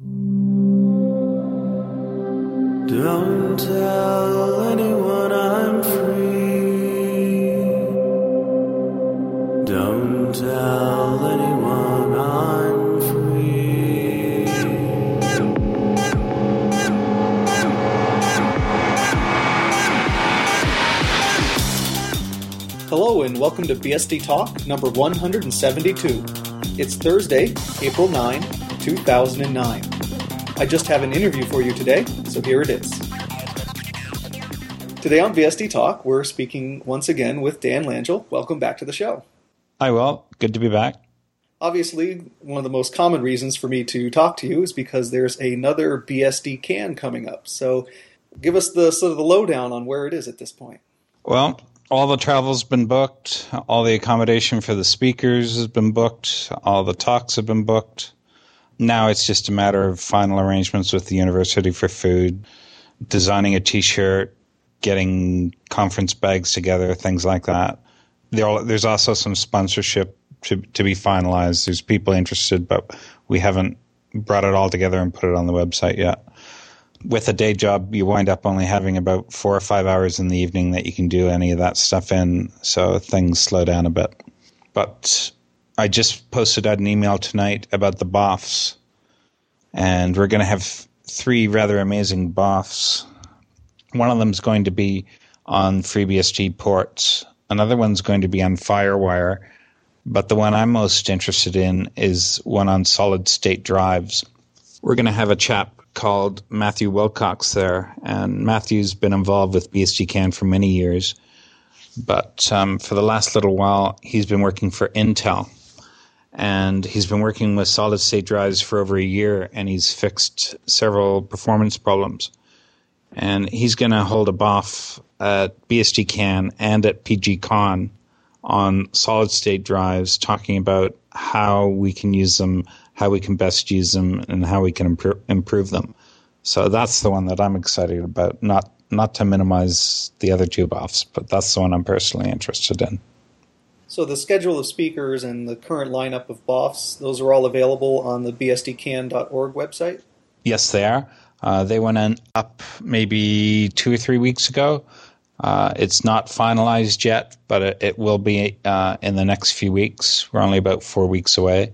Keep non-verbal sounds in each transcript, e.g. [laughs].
Don't tell anyone I'm free. Don't tell anyone I'm free. Hello and welcome to BSD Talk number 172. It's Thursday, April 9, 2009. I just have an interview for you today, so here it is. Today on BSD Talk, we're speaking once again with Dan Langille. Welcome back to the show. Hi, Will. Good to be back. Obviously, one of the most common reasons for me to talk to you is because there's another BSD can coming up. So give us the sort of the lowdown on where it is at this point. Well, all the travel's been booked. All the accommodation for the speakers has been booked. All the talks have been booked. Now it's just a matter of final arrangements with the university for food, designing a T-shirt, getting conference bags together, things like that. There, there's also some sponsorship to to be finalized. There's people interested, but we haven't brought it all together and put it on the website yet with a day job, you wind up only having about four or five hours in the evening that you can do any of that stuff in. So things slow down a bit. But I just posted out an email tonight about the BOFs. And we're going to have three rather amazing BOFs. One of them is going to be on FreeBSD ports. Another one's going to be on FireWire. But the one I'm most interested in is one on solid state drives. We're going to have a chap called Matthew Wilcox there, and Matthew's been involved with BSDCan for many years, but um, for the last little while, he's been working for Intel, and he's been working with solid state drives for over a year, and he's fixed several performance problems. And he's going to hold a BOF at BSDCan and at PGCon on solid state drives, talking about how we can use them how we can best use them and how we can impro- improve them. So that's the one that I'm excited about. Not not to minimize the other two BOFs, but that's the one I'm personally interested in. So the schedule of speakers and the current lineup of BOFs, those are all available on the bsdcan.org website? Yes, they are. Uh, they went in, up maybe two or three weeks ago. Uh, it's not finalized yet, but it, it will be uh, in the next few weeks. We're only about four weeks away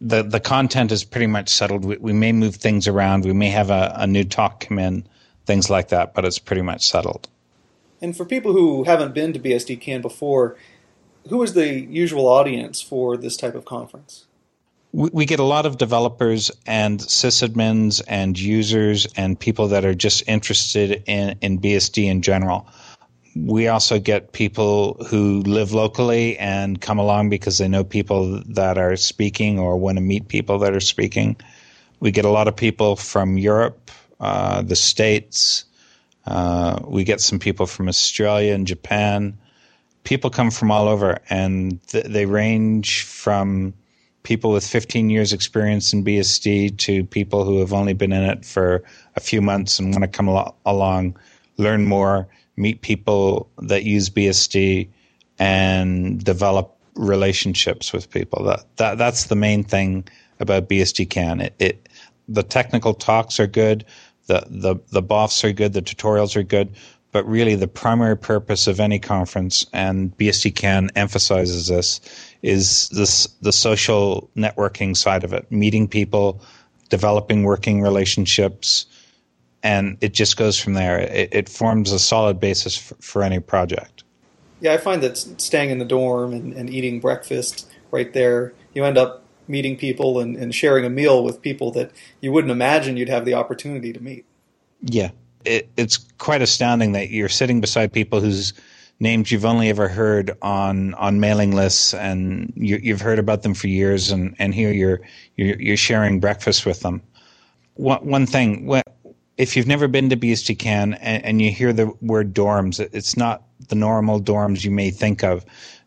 the the content is pretty much settled. We, we may move things around. We may have a, a, new talk come in, things like that, but it's pretty much settled. And for people who haven't been to BSDCan before, who is the usual audience for this type of conference? We, get a lot of developers and sysadmins and users and people that are just interested in, in BSD in general we also get people who live locally and come along because they know people that are speaking or want to meet people that are speaking. We get a lot of people from Europe, uh, the States. Uh, we get some people from Australia and Japan. People come from all over, and th- they range from people with 15 years experience in BSD to people who have only been in it for a few months and want to come al- along, learn more, meet people that use BSD and develop relationships with people. That, that that's the main thing about BSD can. It, it the technical talks are good, the the the BOFs are good, the tutorials are good, but really the primary purpose of any conference and BSD can emphasizes this is this the social networking side of it, meeting people, developing working relationships, and it just goes from there. It, it forms a solid basis for, for, any project. Yeah, I find that staying in the dorm and, and, eating breakfast right there, you end up meeting people and, and, sharing a meal with people that you wouldn't imagine you'd have the opportunity to meet. Yeah, it, it's quite astounding that you're sitting beside people whose names you've only ever heard on on mailing lists, and you, have heard about them for years, and, and here you're, you're you're sharing breakfast with them. One, one thing, if you've never been to BSDCan and, and you hear the word dorms, it's not the normal dorms you may think of.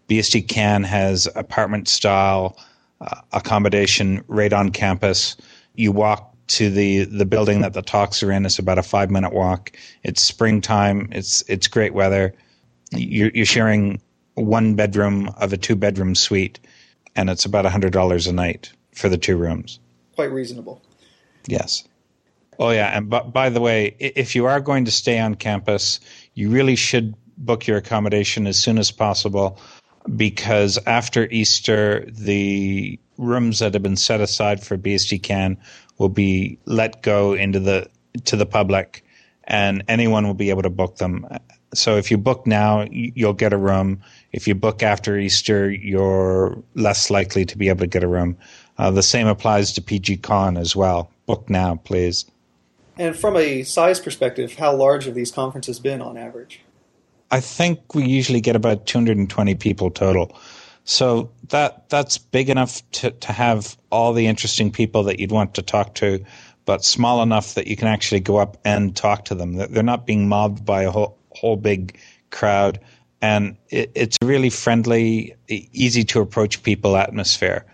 BSDCan has apartment style uh, accommodation right on campus. You walk to the the building that the talks are in. It's about a five minute walk. It's springtime. It's it's great weather. You're, you're sharing one bedroom of a two bedroom suite, and it's about a hundred dollars a night for the two rooms. Quite reasonable Yes. Oh, yeah. And b- by the way, if you are going to stay on campus, you really should book your accommodation as soon as possible because after Easter, the rooms that have been set aside for BSD will be let go into the to the public, and anyone will be able to book them. So if you book now, you'll get a room. If you book after Easter, you're less likely to be able to get a room. Uh, the same applies to PGCon as well. Book now, please. And from a size perspective, how large have these conferences been on average? I think we usually get about 220 people total. So that that's big enough to, to have all the interesting people that you'd want to talk to, but small enough that you can actually go up and talk to them. They're not being mobbed by a whole, whole big crowd. And it, it's a really friendly, easy to approach people atmosphere.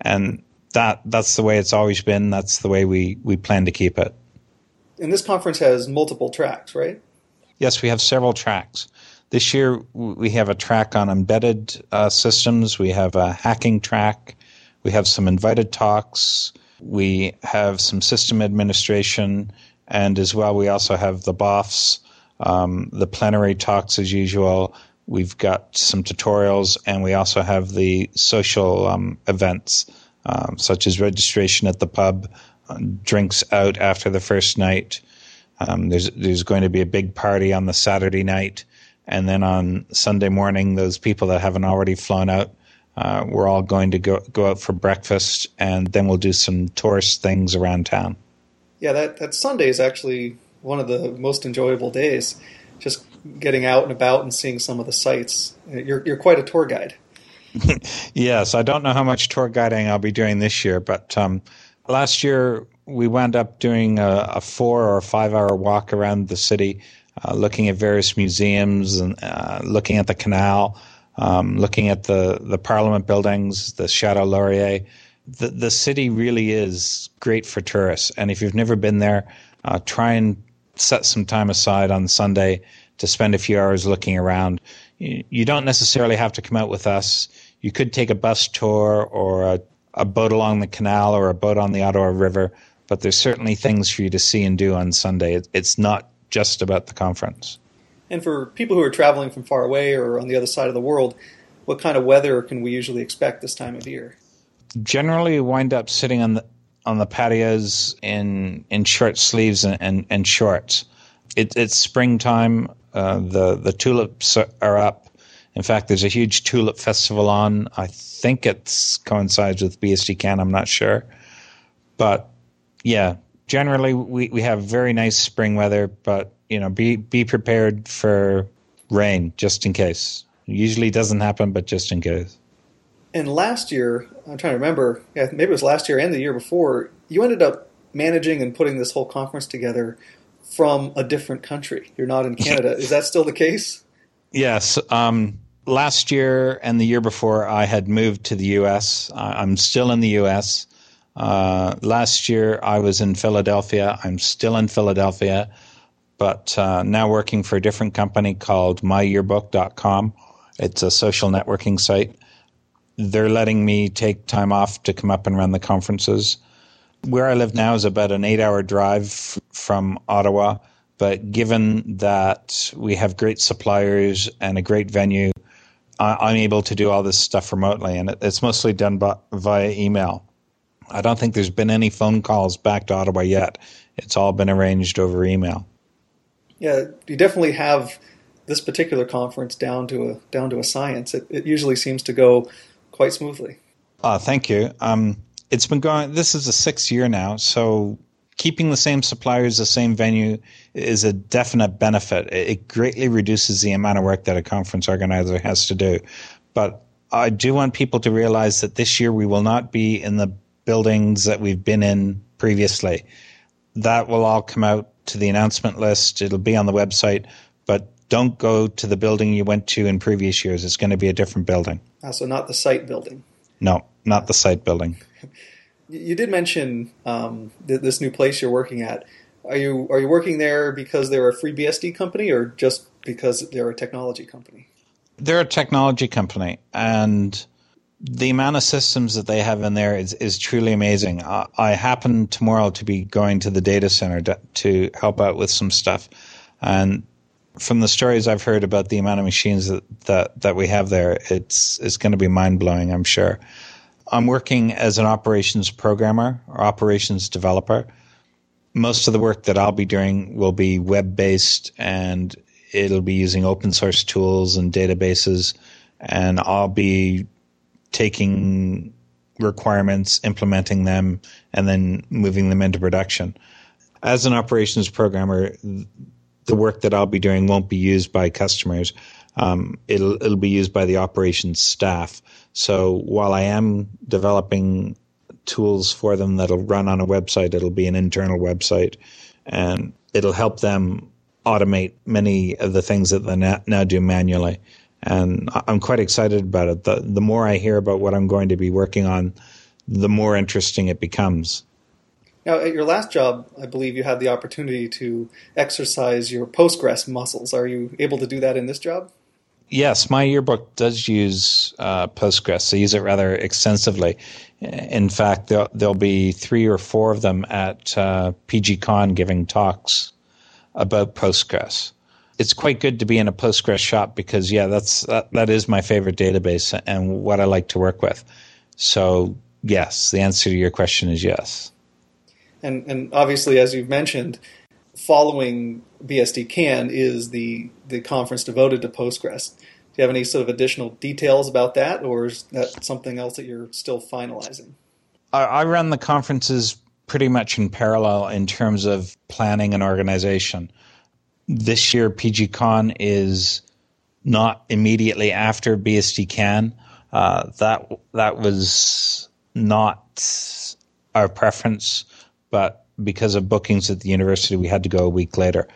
And that that's the way it's always been. That's the way we, we plan to keep it. And this conference has multiple tracks, right? Yes, we have several tracks. This year, we have a track on embedded uh, systems. We have a hacking track. We have some invited talks. We have some system administration. And as well, we also have the BOFs, um, the plenary talks as usual. We've got some tutorials, and we also have the social um, events, um, such as registration at the pub, uh, drinks out after the first night. Um, there's there's going to be a big party on the Saturday night and then on Sunday morning, those people that haven't already flown out, uh, we're all going to go go out for breakfast, and then we'll do some tourist things around town. Yeah, that that Sunday is actually one of the most enjoyable days. Just getting out and about and seeing some of the sights. You're you're quite a tour guide. [laughs] yes, I don't know how much tour guiding I'll be doing this year, but um, last year we wound up doing a, a four or five hour walk around the city uh, looking at various museums and uh, looking at the canal, um, looking at the, the Parliament buildings, the Chateau Laurier. The, the city really is great for tourists. And if you've never been there, uh, try and set some time aside on Sunday to spend a few hours looking around. You, you don't necessarily have to come out with us. You could take a bus tour or a, a boat along the canal or a boat on the Ottawa River, but there's certainly things for you to see and do on Sunday. It, it's not just about the conference. And for people who are traveling from far away or on the other side of the world, what kind of weather can we usually expect this time of year? Generally, wind up sitting on the on the patios in in short sleeves and, and, and shorts. It, it's springtime. Uh, the the tulips are up. In fact, there's a huge tulip festival on. I think it coincides with BSD Can. I'm not sure, but yeah, generally we, we have very nice spring weather, but you know, be be prepared for rain just in case. It usually doesn't happen, but just in case. And last year, I'm trying to remember, yeah, maybe it was last year and the year before, you ended up managing and putting this whole conference together from a different country. You're not in Canada. [laughs] Is that still the case? Yes. Um, last year and the year before, I had moved to the U.S. I'm still in the U.S. Uh, last year, I was in Philadelphia. I'm still in Philadelphia, but uh, now working for a different company called myyearbook.com. It's a social networking site. They're letting me take time off to come up and run the conferences. Where I live now is about an eight hour drive f- from Ottawa, but given that we have great suppliers and a great venue, I- am able to do all this stuff remotely, and it's mostly done by, via email. I don't think there's been any phone calls back to Ottawa yet. It's all been arranged over email. Yeah, you definitely have this particular conference down to a down to a science. It, it usually seems to go quite smoothly. Uh, thank you. Um, it's been going. This is the sixth year now, so keeping the same suppliers, the same venue, is a definite benefit. It greatly reduces the amount of work that a conference organizer has to do. But I do want people to realize that this year we will not be in the buildings that we've been in previously. That will all come out to the announcement list. It'll be on the website, but don't go to the building you went to in previous years. It's going to be a different building. Uh, so not the site building. No, not the site building. [laughs] You did mention um, th- this new place you're working at. Are you are you working there because they're a FreeBSD company, or just because they're a technology company? They're a technology company, and the amount of systems that they have in there is, is truly amazing. I, I happen tomorrow to be going to the data center to, to help out with some stuff. And from the stories I've heard about the amount of machines that, that, that we have there, it's, it's going to be mind blowing, I'm sure. I'm working as an operations programmer or operations developer. Most of the work that I'll be doing will be web based and it'll be using open source tools and databases. And I'll be taking requirements, implementing them, and then moving them into production. As an operations programmer, the work that I'll be doing won't be used by customers. Um, it'll it'll be used by the operations staff. So while I am developing tools for them that'll run on a website, it'll be an internal website, and it'll help them automate many of the things that they now do manually and I'm quite excited about it. The the more I hear about what I'm going to be working on, the more interesting it becomes. Now, at your last job, I believe you had the opportunity to exercise your Postgres muscles. Are you able to do that in this job? Yes, my yearbook does use uh, Postgres. I use it rather extensively. In fact, there'll, there'll be three or four of them at uh, PGCon giving talks about Postgres it's quite good to be in a Postgres shop because yeah, that's that, that is my favorite database and what I like to work with. So yes, the answer to your question is yes. And and obviously, as you've mentioned, following BSD CAN is the the conference devoted to Postgres. Do you have any sort of additional details about that, or is that something else that you're still finalizing? I, I run the conferences pretty much in parallel in terms of planning and organization this year PGCon is not immediately after BSD CAN. Uh, that that was not our preference, but because of bookings at the university, we had to go a week later.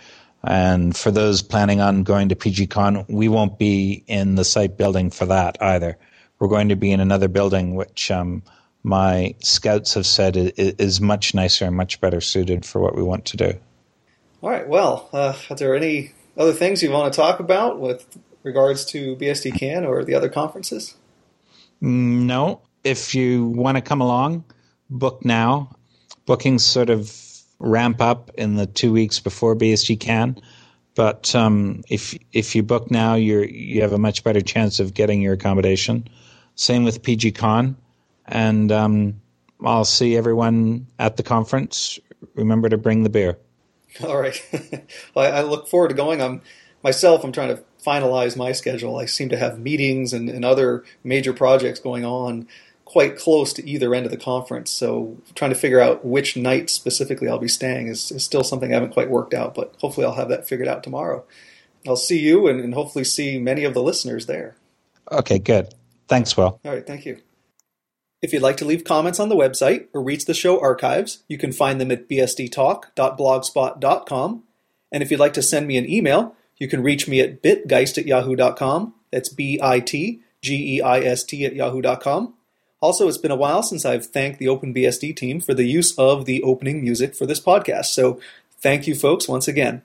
And for those planning on going to PGCon, we won't be in the site building for that either. We're going to be in another building, which um, my scouts have said is, is much nicer and much better suited for what we want to do. All right. Well, uh, are there any other things you want to talk about with regards to BSD CAN or the other conferences? No. If you want to come along, book now. Bookings sort of ramp up in the two weeks before BSD CAN. But um, if if you book now, you you have a much better chance of getting your accommodation. Same with PGCon, and um, I'll see everyone at the conference. Remember to bring the beer. [laughs] All right. [laughs] well, I look forward to going. I'm myself. I'm trying to finalize my schedule. I seem to have meetings and, and other major projects going on quite close to either end of the conference. So trying to figure out which night specifically I'll be staying is, is still something I haven't quite worked out. But hopefully I'll have that figured out tomorrow. I'll see you and, and hopefully see many of the listeners there. Okay, good. Thanks, Will. All right, thank you. If you'd like to leave comments on the website or reach the show archives, you can find them at bsdtalk.blogspot.com. And if you'd like to send me an email, you can reach me at bitgeist at yahoo.com. That's B I T G E I S T at yahoo.com. Also, it's been a while since I've thanked the OpenBSD team for the use of the opening music for this podcast. So thank you, folks, once again.